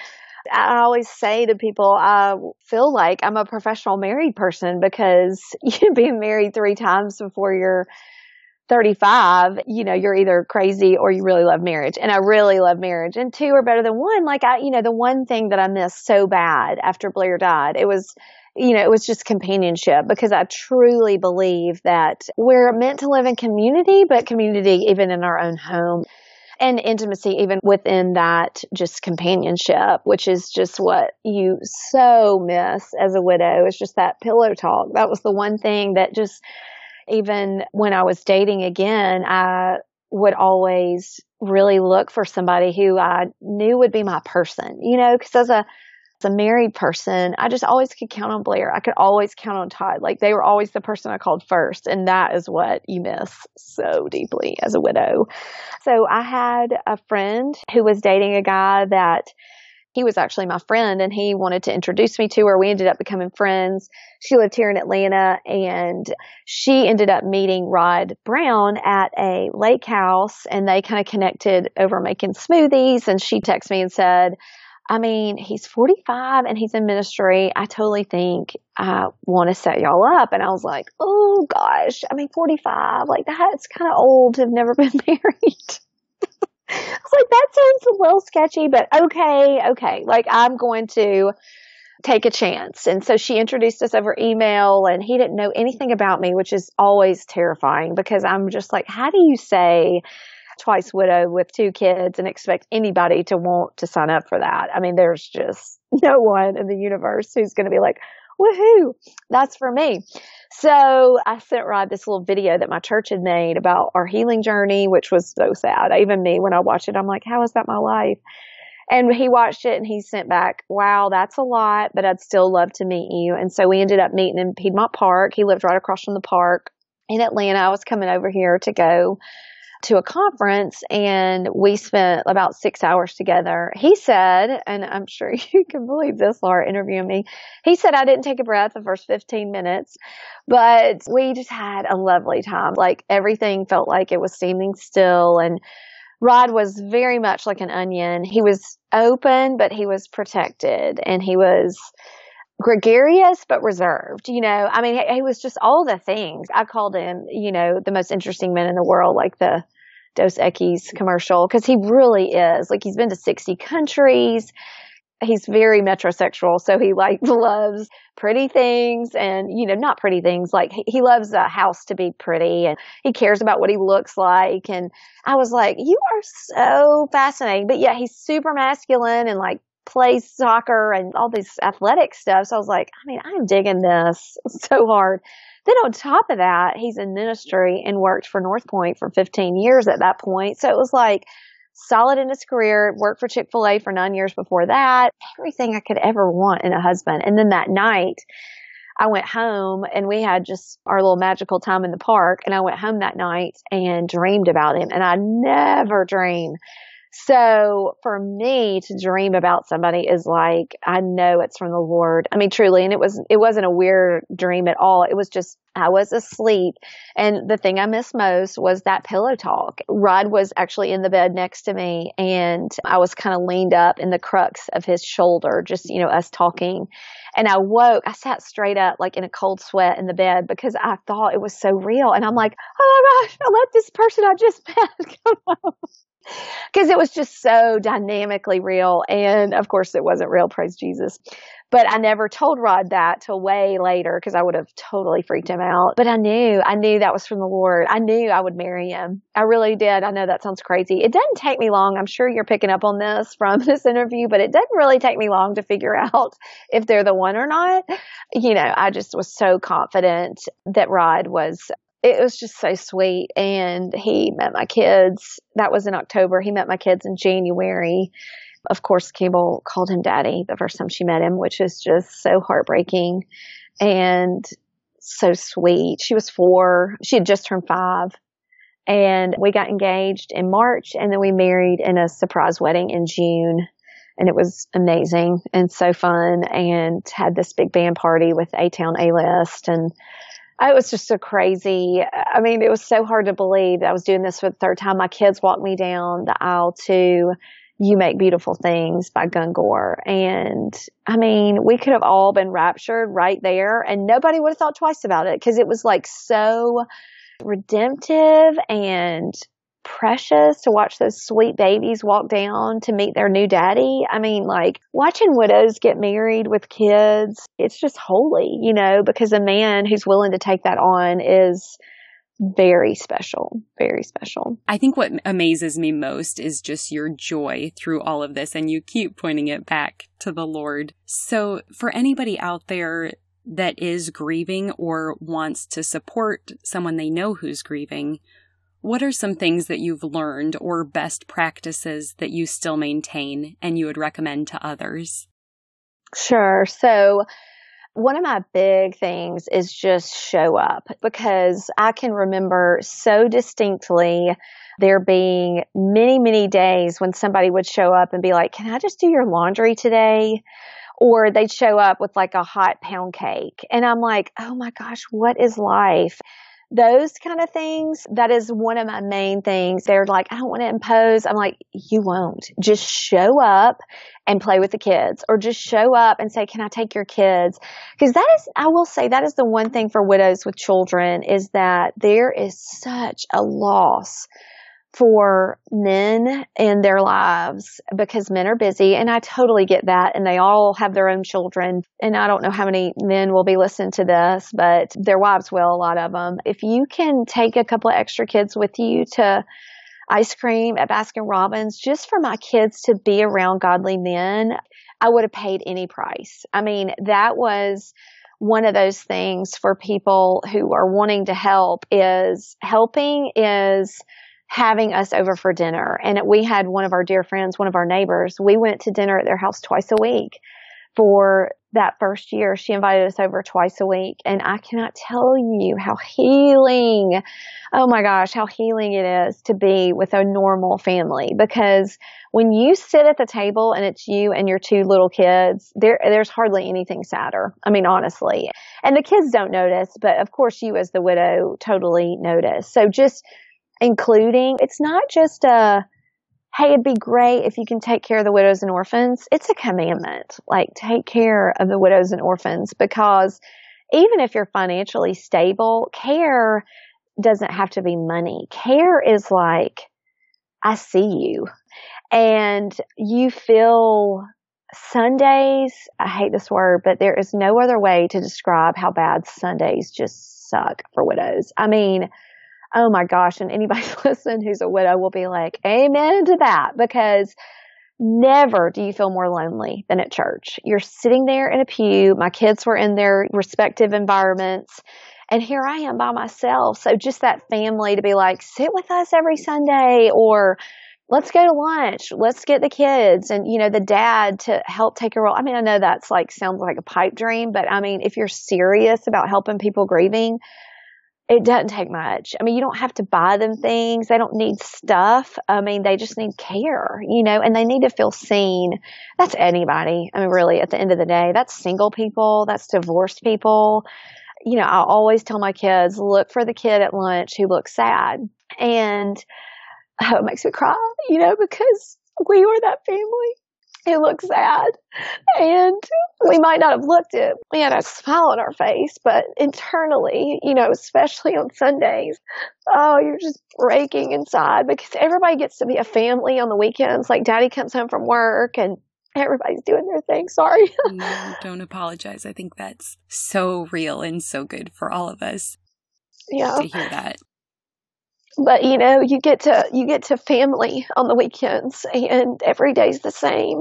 I always say to people, I feel like I'm a professional married person because you being married three times before you're 35, you know, you're either crazy or you really love marriage. And I really love marriage. And two are better than one. Like I, you know, the one thing that I missed so bad after Blair died, it was, you know, it was just companionship because I truly believe that we're meant to live in community, but community even in our own home and intimacy even within that just companionship, which is just what you so miss as a widow. It's just that pillow talk. That was the one thing that just even when I was dating again, I would always really look for somebody who I knew would be my person, you know, because as a as a married person, I just always could count on Blair. I could always count on Todd. Like they were always the person I called first. And that is what you miss so deeply as a widow. So I had a friend who was dating a guy that he was actually my friend and he wanted to introduce me to her. We ended up becoming friends. She lived here in Atlanta and she ended up meeting Rod Brown at a lake house and they kind of connected over making smoothies. And she texted me and said, I mean, he's 45 and he's in ministry. I totally think I want to set y'all up. And I was like, oh gosh, I mean, 45, like that's kind of old to have never been married. I was like, that sounds a little sketchy, but okay, okay. Like, I'm going to take a chance. And so she introduced us over email, and he didn't know anything about me, which is always terrifying because I'm just like, how do you say twice widow with two kids and expect anybody to want to sign up for that? I mean, there's just no one in the universe who's going to be like, woohoo, that's for me. So I sent Rod this little video that my church had made about our healing journey, which was so sad. Even me, when I watched it, I'm like, how is that my life? And he watched it and he sent back, wow, that's a lot, but I'd still love to meet you. And so we ended up meeting in Piedmont Park. He lived right across from the park in Atlanta. I was coming over here to go to a conference and we spent about six hours together. He said, and I'm sure you can believe this, Laura interviewing me. He said I didn't take a breath the first 15 minutes, but we just had a lovely time. Like everything felt like it was standing still and Rod was very much like an onion. He was open, but he was protected and he was gregarious but reserved. You know, I mean, he, he, was just all the things. I called him, you know, the most interesting man in the world, like the Dos Equis commercial, because he really is. Like he's been to 60 countries. He's very metrosexual, so he like loves pretty things and, you know, not pretty things. Like he loves a house to be pretty and he cares about what he looks like. And I was like, you are so fascinating. But yeah, he's super masculine and like plays soccer and all this athletic stuff. So I was like, I mean, I'm digging this so hard. Then on top of that, he's in ministry and worked for North Point for 15 years at that point. So it was like solid in his career, worked for Chick-fil-A for nine years before that, everything I could ever want in a husband. And then that night, I went home and we had just our little magical time in the park. And I went home that night and dreamed about him. And I never dream so for me to dream about somebody is like, I know it's from the Lord. I mean, truly. And it was, it wasn't a weird dream at all. It was just, I was asleep. And the thing I missed most was that pillow talk. Rod was actually in the bed next to me and I was kind of leaned up in the crux of his shoulder, just, you know, us talking. And I woke, I sat straight up like in a cold sweat in the bed because I thought it was so real. And I'm like, oh my gosh, I let this person I just met come because it was just so dynamically real. And of course, it wasn't real. Praise Jesus. But I never told Rod that till way later because I would have totally freaked him out. But I knew, I knew that was from the Lord. I knew I would marry him. I really did. I know that sounds crazy. It doesn't take me long. I'm sure you're picking up on this from this interview, but it doesn't really take me long to figure out if they're the one or not. You know, I just was so confident that Rod was it was just so sweet. And he met my kids. That was in October. He met my kids in January. Of course, Campbell called him daddy the first time she met him, which is just so heartbreaking and so sweet. She was four. She had just turned five. And we got engaged in March and then we married in a surprise wedding in June. And it was amazing and so fun and had this big band party with A Town A List and it was just so crazy. I mean, it was so hard to believe I was doing this for the third time. My kids walked me down the aisle to You Make Beautiful Things by Gungor. And I mean, we could have all been raptured right there and nobody would have thought twice about it because it was like so redemptive and precious to watch those sweet babies walk down to meet their new daddy. I mean, like watching widows get married with kids, it's just holy, you know, because a man who's willing to take that on is very special, very special. I think what amazes me most is just your joy through all of this, and you keep pointing it back to the Lord. So, for anybody out there that is grieving or wants to support someone they know who's grieving, what are some things that you've learned or best practices that you still maintain and you would recommend to others? Sure. So, one of my big things is just show up because I can remember so distinctly there being many, many days when somebody would show up and be like, Can I just do your laundry today? Or they'd show up with like a hot pound cake. And I'm like, Oh my gosh, what is life? Those kind of things, that is one of my main things. They're like, I don't want to impose. I'm like, you won't. Just show up and play with the kids or just show up and say, can I take your kids? Because that is, I will say that is the one thing for widows with children is that there is such a loss for men in their lives because men are busy and I totally get that and they all have their own children and I don't know how many men will be listening to this but their wives will a lot of them if you can take a couple of extra kids with you to ice cream at Baskin Robbins just for my kids to be around godly men I would have paid any price. I mean that was one of those things for people who are wanting to help is helping is having us over for dinner. And we had one of our dear friends, one of our neighbors, we went to dinner at their house twice a week for that first year. She invited us over twice a week and I cannot tell you how healing, oh my gosh, how healing it is to be with a normal family because when you sit at the table and it's you and your two little kids, there, there's hardly anything sadder. I mean, honestly. And the kids don't notice, but of course you as the widow totally notice. So just including, it's not just a, hey, it'd be great if you can take care of the widows and orphans. It's a commandment. Like, take care of the widows and orphans because even if you're financially stable, care doesn't have to be money. Care is like, I see you and you feel Sundays, I hate this word, but there is no other way to describe how bad Sundays just suck for widows. I mean, oh my gosh, and anybody listening who's a widow will be like, amen to that because never do you feel more lonely than at church. You're sitting there in a pew. My kids were in their respective environments and here I am by myself. So just that family to be like, sit with us every Sunday or let's go to lunch. Let's get the kids and, you know, the dad to help take a role. I mean, I know that's like, sounds like a pipe dream, but I mean, if you're serious about helping people grieving, it doesn't take much. I mean, you don't have to buy them things. They don't need stuff. I mean, they just need care, you know, and they need to feel seen. That's anybody. I mean, really, at the end of the day, that's single people, that's divorced people. You know, I always tell my kids, look for the kid at lunch who looks sad. And oh, it makes me cry, you know, because we were that family it looked sad. And we might not have looked it. We had a smile on our face, but internally, you know, especially on Sundays, oh, you're just breaking inside because everybody gets to be a family on the weekends. Like daddy comes home from work and everybody's doing their thing. Sorry. no, don't apologize. I think that's so real and so good for all of us. Yeah. To hear that but you know you get to you get to family on the weekends and every day's the same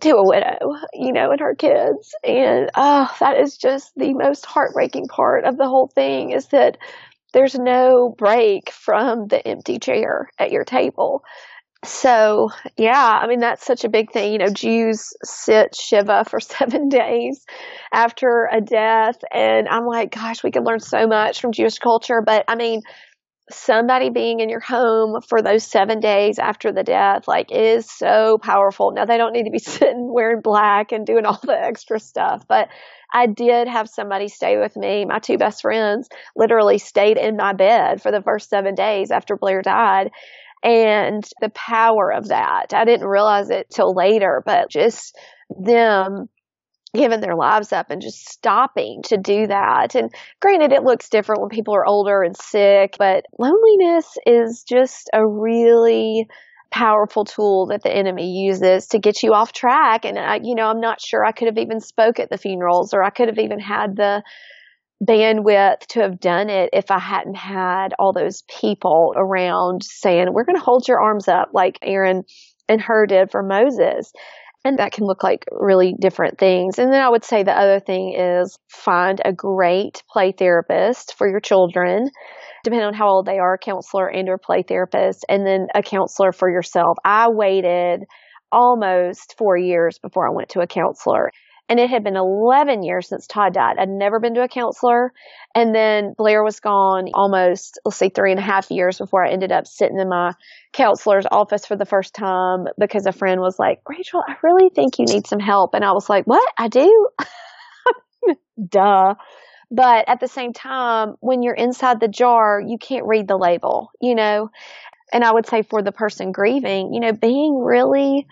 to a widow you know and her kids. And oh that is just the most heartbreaking part of the whole thing is that there's no break from the empty chair at your table. So yeah i mean that's such a big thing. You know jews sit shiva for seven days after a death and i'm like gosh we can learn so much from jewish culture. But i mean somebody being in your home for those seven days after the death, like, is so powerful. Now, they don't need to be sitting wearing black and doing all the extra stuff, but I did have somebody stay with me. My two best friends literally stayed in my bed for the first seven days after Blair died. And the power of that, I didn't realize it till later, but just them giving their lives up and just stopping to do that. And granted, it looks different when people are older and sick, but loneliness is just a really powerful tool that the enemy uses to get you off track. And I, you know, I'm not sure I could have even spoke at the funerals or I could have even had the bandwidth to have done it if I hadn't had all those people around saying, we're going to hold your arms up like Aaron and Hur did for Moses. And that can look like really different things. And then I would say the other thing is find a great play therapist for your children, depending on how old they are, counselor and or play therapist, and then a counselor for yourself. I waited almost four years before I went to a counselor. And it had been 11 years since Todd died. I'd never been to a counselor. And then Blair was gone almost, let's say, three and a half years before I ended up sitting in my counselor's office for the first time because a friend was like, Rachel, I really think you need some help. And I was like, what? I do? Duh. But at the same time, when you're inside the jar, you can't read the label, you know? And I would say for the person grieving, you know, being really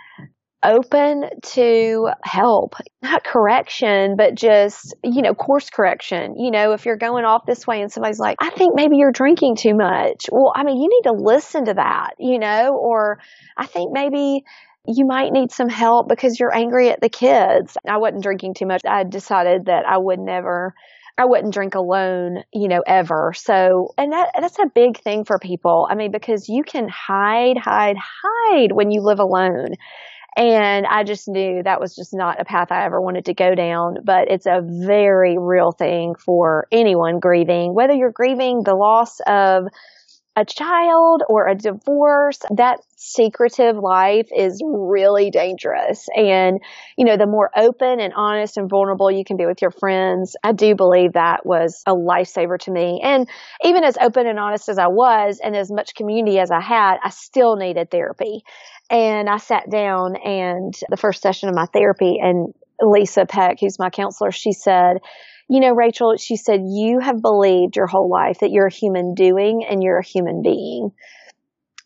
open to help, not correction, but just, you know, course correction. You know, if you're going off this way and somebody's like, I think maybe you're drinking too much. Well, I mean, you need to listen to that, you know, or I think maybe you might need some help because you're angry at the kids. I wasn't drinking too much. I decided that I would never I wouldn't drink alone, you know, ever. So, and that, that's a big thing for people. I mean, because you can hide, hide, hide when you live alone. And I just knew that was just not a path I ever wanted to go down. But it's a very real thing for anyone grieving, whether you're grieving the loss of a child or a divorce, that secretive life is really dangerous. And, you know, the more open and honest and vulnerable you can be with your friends, I do believe that was a lifesaver to me. And even as open and honest as I was and as much community as I had, I still needed therapy. And I sat down and the first session of my therapy and Lisa Peck, who's my counselor, she said, you know, Rachel, she said, you have believed your whole life that you're a human doing and you're a human being.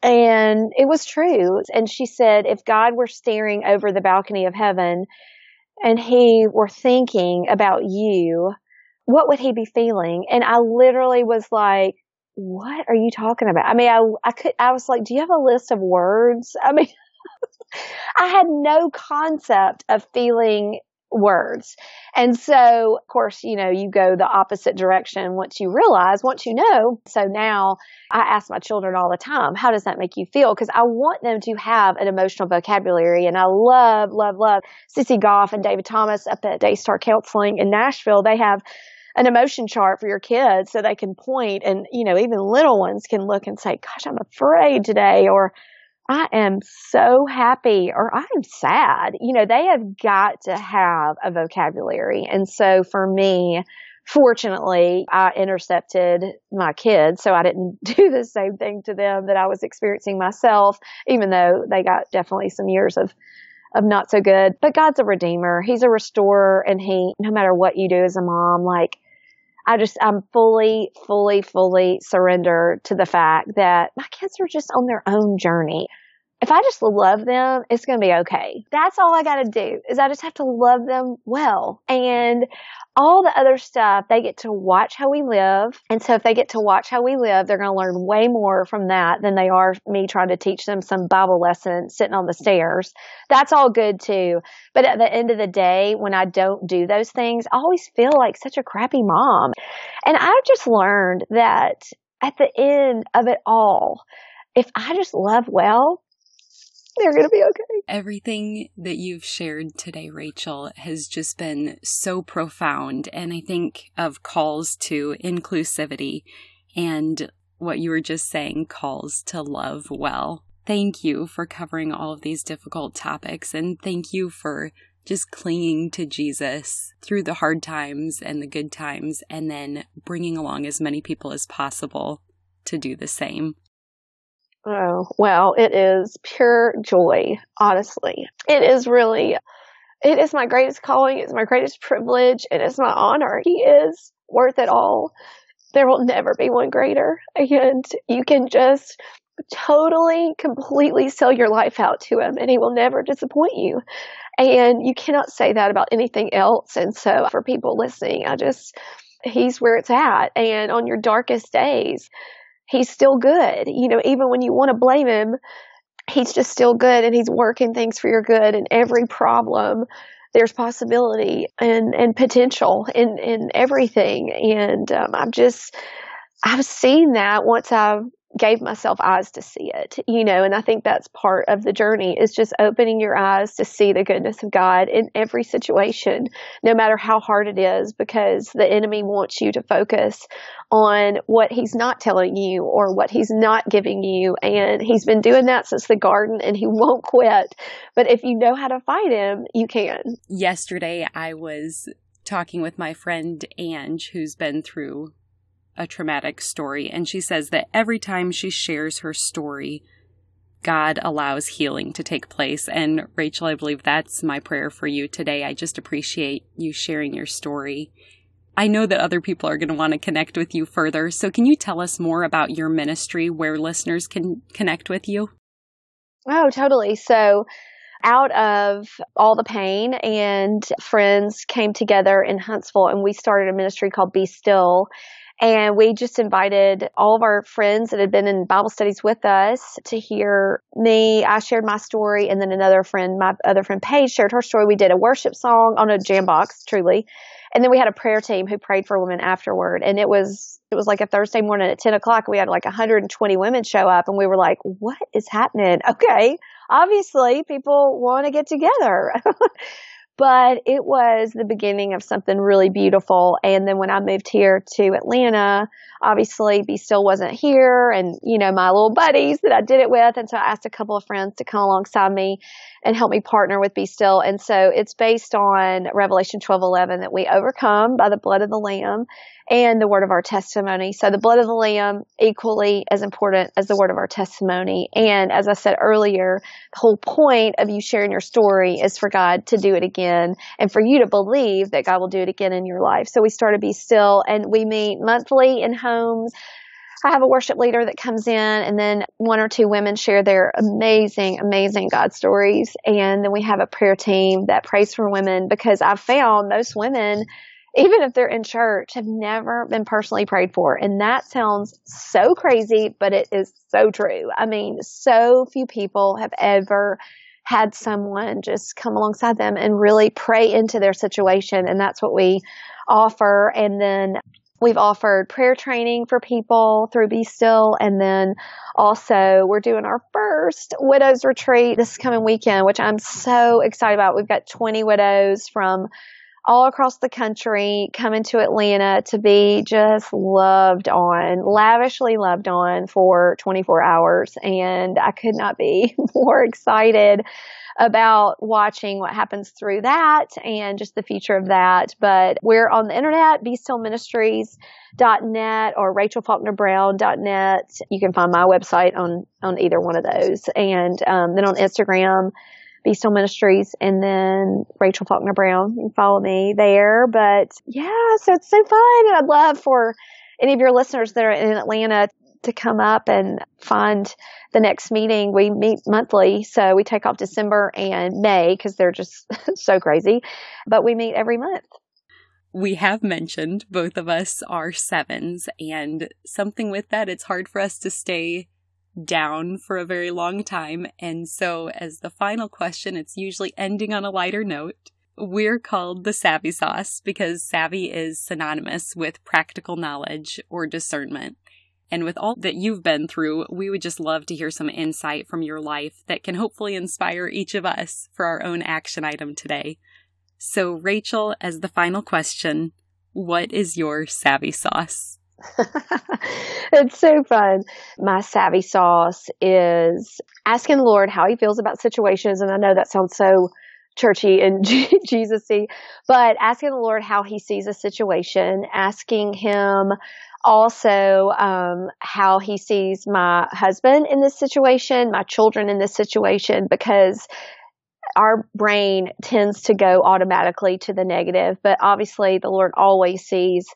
And it was true. And she said, if God were staring over the balcony of heaven and he were thinking about you, what would he be feeling? And I literally was like, what are you talking about? I mean, I, I could, I was like, do you have a list of words? I mean, I had no concept of feeling words. And so, of course, you know, you go the opposite direction once you realize, once you know. So now I ask my children all the time, how does that make you feel? Because I want them to have an emotional vocabulary. And I love, love, love Sissy Goff and David Thomas up at Daystar Counseling in Nashville. They have an emotion chart for your kids so they can point and, you know, even little ones can look and say, gosh, I'm afraid today or I am so happy or I'm sad. You know, they have got to have a vocabulary. And so for me, fortunately, I intercepted my kids, so I didn't do the same thing to them that I was experiencing myself, even though they got definitely some years of of not so good. But God's a redeemer. He's a restorer and he no matter what you do as a mom, like I just, I'm fully, fully, fully surrender to the fact that my kids are just on their own journey if I just love them, it's going to be okay. That's all I got to do is I just have to love them well. And all the other stuff, they get to watch how we live. And so if they get to watch how we live, they're going to learn way more from that than they are me trying to teach them some Bible lesson sitting on the stairs. That's all good too. But at the end of the day, when I don't do those things, I always feel like such a crappy mom. And I just learned that at the end of it all, if I just love well, they're going to be okay. Everything that you've shared today, Rachel, has just been so profound. And I think of calls to inclusivity and what you were just saying calls to love well. Thank you for covering all of these difficult topics. And thank you for just clinging to Jesus through the hard times and the good times, and then bringing along as many people as possible to do the same. Oh, well, it is pure joy, honestly. It is really, it is my greatest calling. It's my greatest privilege. And It is my honor. He is worth it all. There will never be one greater. And you can just totally, completely sell your life out to him and he will never disappoint you. And you cannot say that about anything else. And so for people listening, I just, he's where it's at. And on your darkest days, he's still good. You know, even when you want to blame him, he's just still good and he's working things for your good and every problem there's possibility and, and potential in, in everything. And um, I've just, I've seen that once I've gave myself eyes to see it, you know, and I think that's part of the journey is just opening your eyes to see the goodness of God in every situation, no matter how hard it is, because the enemy wants you to focus on what he's not telling you or what he's not giving you. And he's been doing that since the garden and he won't quit. But if you know how to fight him, you can. Yesterday, I was talking with my friend Ange, who's been through a traumatic story. And she says that every time she shares her story, God allows healing to take place. And Rachel, I believe that's my prayer for you today. I just appreciate you sharing your story. I know that other people are going to want to connect with you further. So, can you tell us more about your ministry where listeners can connect with you? Oh, totally. So, out of all the pain and friends came together in Huntsville and we started a ministry called Be Still And we just invited all of our friends that had been in Bible studies with us to hear me. I shared my story and then another friend, my other friend Paige shared her story. We did a worship song on a jam box, truly. And then we had a prayer team who prayed for women afterward. And it was, it was like a Thursday morning at 10 o'clock. We had like 120 women show up and we were like, what is happening? Okay. Obviously people want to get together. but it was the beginning of something really beautiful. And then when I moved here to Atlanta, obviously Be Still wasn't here and, you know, my little buddies that I did it with. And so I asked a couple of friends to come alongside me and help me partner with Be Still. And so it's based on Revelation 12, 11 that we overcome by the blood of the Lamb and the word of our testimony. So the blood of the lamb equally as important as the word of our testimony. And as I said earlier, the whole point of you sharing your story is for God to do it again and for you to believe that God will do it again in your life. So we started Be Still and we meet monthly in homes. I have a worship leader that comes in and then one or two women share their amazing, amazing God stories. And then we have a prayer team that prays for women because I've found most women even if they're in church, have never been personally prayed for. And that sounds so crazy, but it is so true. I mean, so few people have ever had someone just come alongside them and really pray into their situation. And that's what we offer. And then we've offered prayer training for people through Be Still. And then also we're doing our first widows retreat this coming weekend, which I'm so excited about. We've got 20 widows from all across the country coming to Atlanta to be just loved on, lavishly loved on for 24 hours. And I could not be more excited about watching what happens through that and just the future of that. But we're on the internet, bestillministries.net or rachelfaulknerbrown.net. You can find my website on, on either one of those. And um, then on Instagram, be Ministries and then Rachel Faulkner Brown. You can follow me there. But yeah, so it's so fun. And I'd love for any of your listeners that are in Atlanta to come up and find the next meeting. We meet monthly, so we take off December and May because they're just so crazy, but we meet every month. We have mentioned both of us are sevens, and something with that, it's hard for us to stay down for a very long time. And so, as the final question, it's usually ending on a lighter note. We're called the Savvy Sauce because savvy is synonymous with practical knowledge or discernment. And with all that you've been through, we would just love to hear some insight from your life that can hopefully inspire each of us for our own action item today. So, Rachel, as the final question, what is your savvy sauce? it's so fun. My savvy sauce is asking the Lord how he feels about situations. And I know that sounds so churchy and Jesus-y, but asking the Lord how he sees a situation, asking him also um, how he sees my husband in this situation, my children in this situation, because our brain tends to go automatically to the negative, but obviously the Lord always sees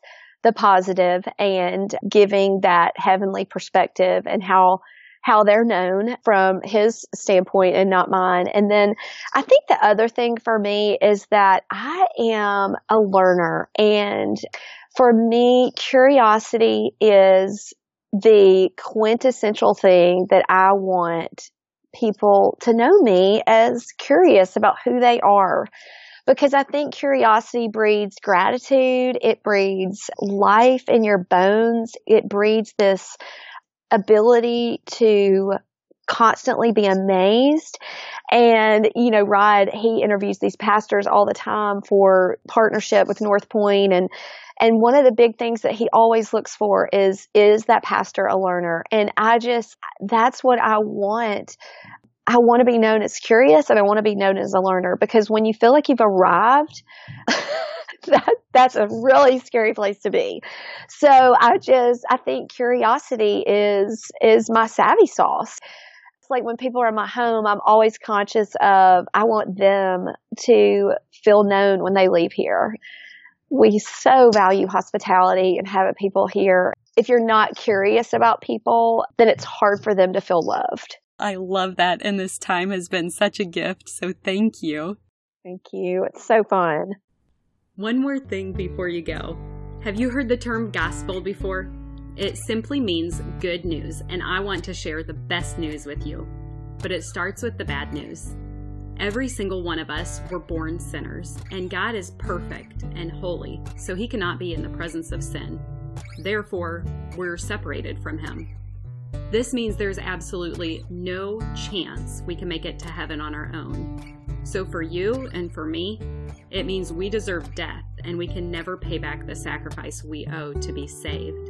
the positive and giving that heavenly perspective and how how they're known from his standpoint and not mine. And then I think the other thing for me is that I am a learner and for me, curiosity is the quintessential thing that I want people to know me as curious about who they are because I think curiosity breeds gratitude. It breeds life in your bones. It breeds this ability to constantly be amazed. And, you know, Rod, he interviews these pastors all the time for partnership with North Point and and one of the big things that he always looks for is is that pastor a learner. And I just that's what I want I want to be known as curious and I want to be known as a learner because when you feel like you've arrived, that that's a really scary place to be. So I just I think curiosity is is my savvy sauce. It's like when people are in my home, I'm always conscious of I want them to feel known when they leave here. We so value hospitality and having people here. If you're not curious about people, then it's hard for them to feel loved. I love that. And this time has been such a gift. So thank you. Thank you. It's so fun. One more thing before you go. Have you heard the term gospel before? It simply means good news, and I want to share the best news with you. But it starts with the bad news. Every single one of us were born sinners, and God is perfect and holy, so he cannot be in the presence of sin. Therefore, we're separated from him. This means there's absolutely no chance we can make it to heaven on our own. So, for you and for me, it means we deserve death and we can never pay back the sacrifice we owe to be saved.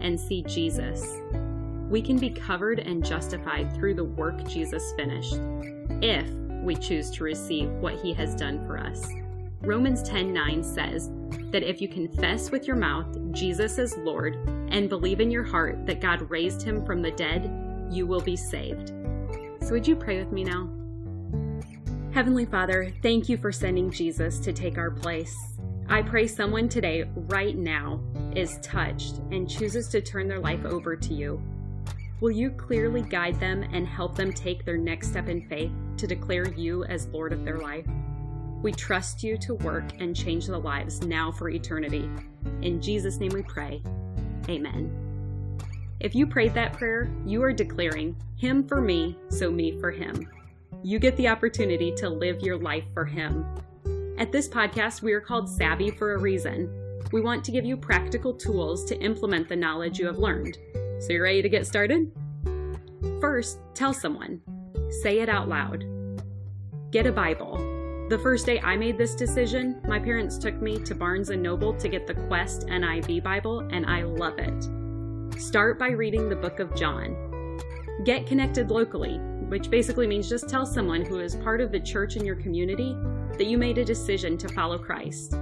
and see Jesus. We can be covered and justified through the work Jesus finished if we choose to receive what he has done for us. Romans 10:9 says that if you confess with your mouth Jesus is Lord and believe in your heart that God raised him from the dead, you will be saved. So would you pray with me now? Heavenly Father, thank you for sending Jesus to take our place. I pray someone today, right now, is touched and chooses to turn their life over to you. Will you clearly guide them and help them take their next step in faith to declare you as Lord of their life? We trust you to work and change the lives now for eternity. In Jesus' name we pray. Amen. If you prayed that prayer, you are declaring, Him for me, so me for Him you get the opportunity to live your life for Him. At this podcast, we are called Savvy for a reason. We want to give you practical tools to implement the knowledge you have learned. So, you're ready to get started? First, tell someone. Say it out loud. Get a Bible. The first day I made this decision, my parents took me to Barnes & Noble to get the Quest NIV Bible, and I love it. Start by reading the book of John. Get connected locally which basically means just tell someone who is part of the church in your community that you made a decision to follow Christ.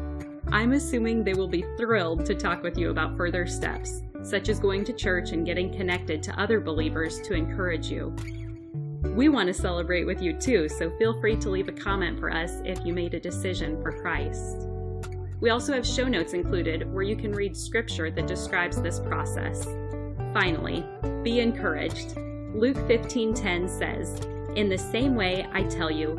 I'm assuming they will be thrilled to talk with you about further steps, such as going to church and getting connected to other believers to encourage you. We want to celebrate with you too, so feel free to leave a comment for us if you made a decision for Christ. We also have show notes included where you can read scripture that describes this process. Finally, be encouraged. Luke 15:10 says, "In the same way I tell you,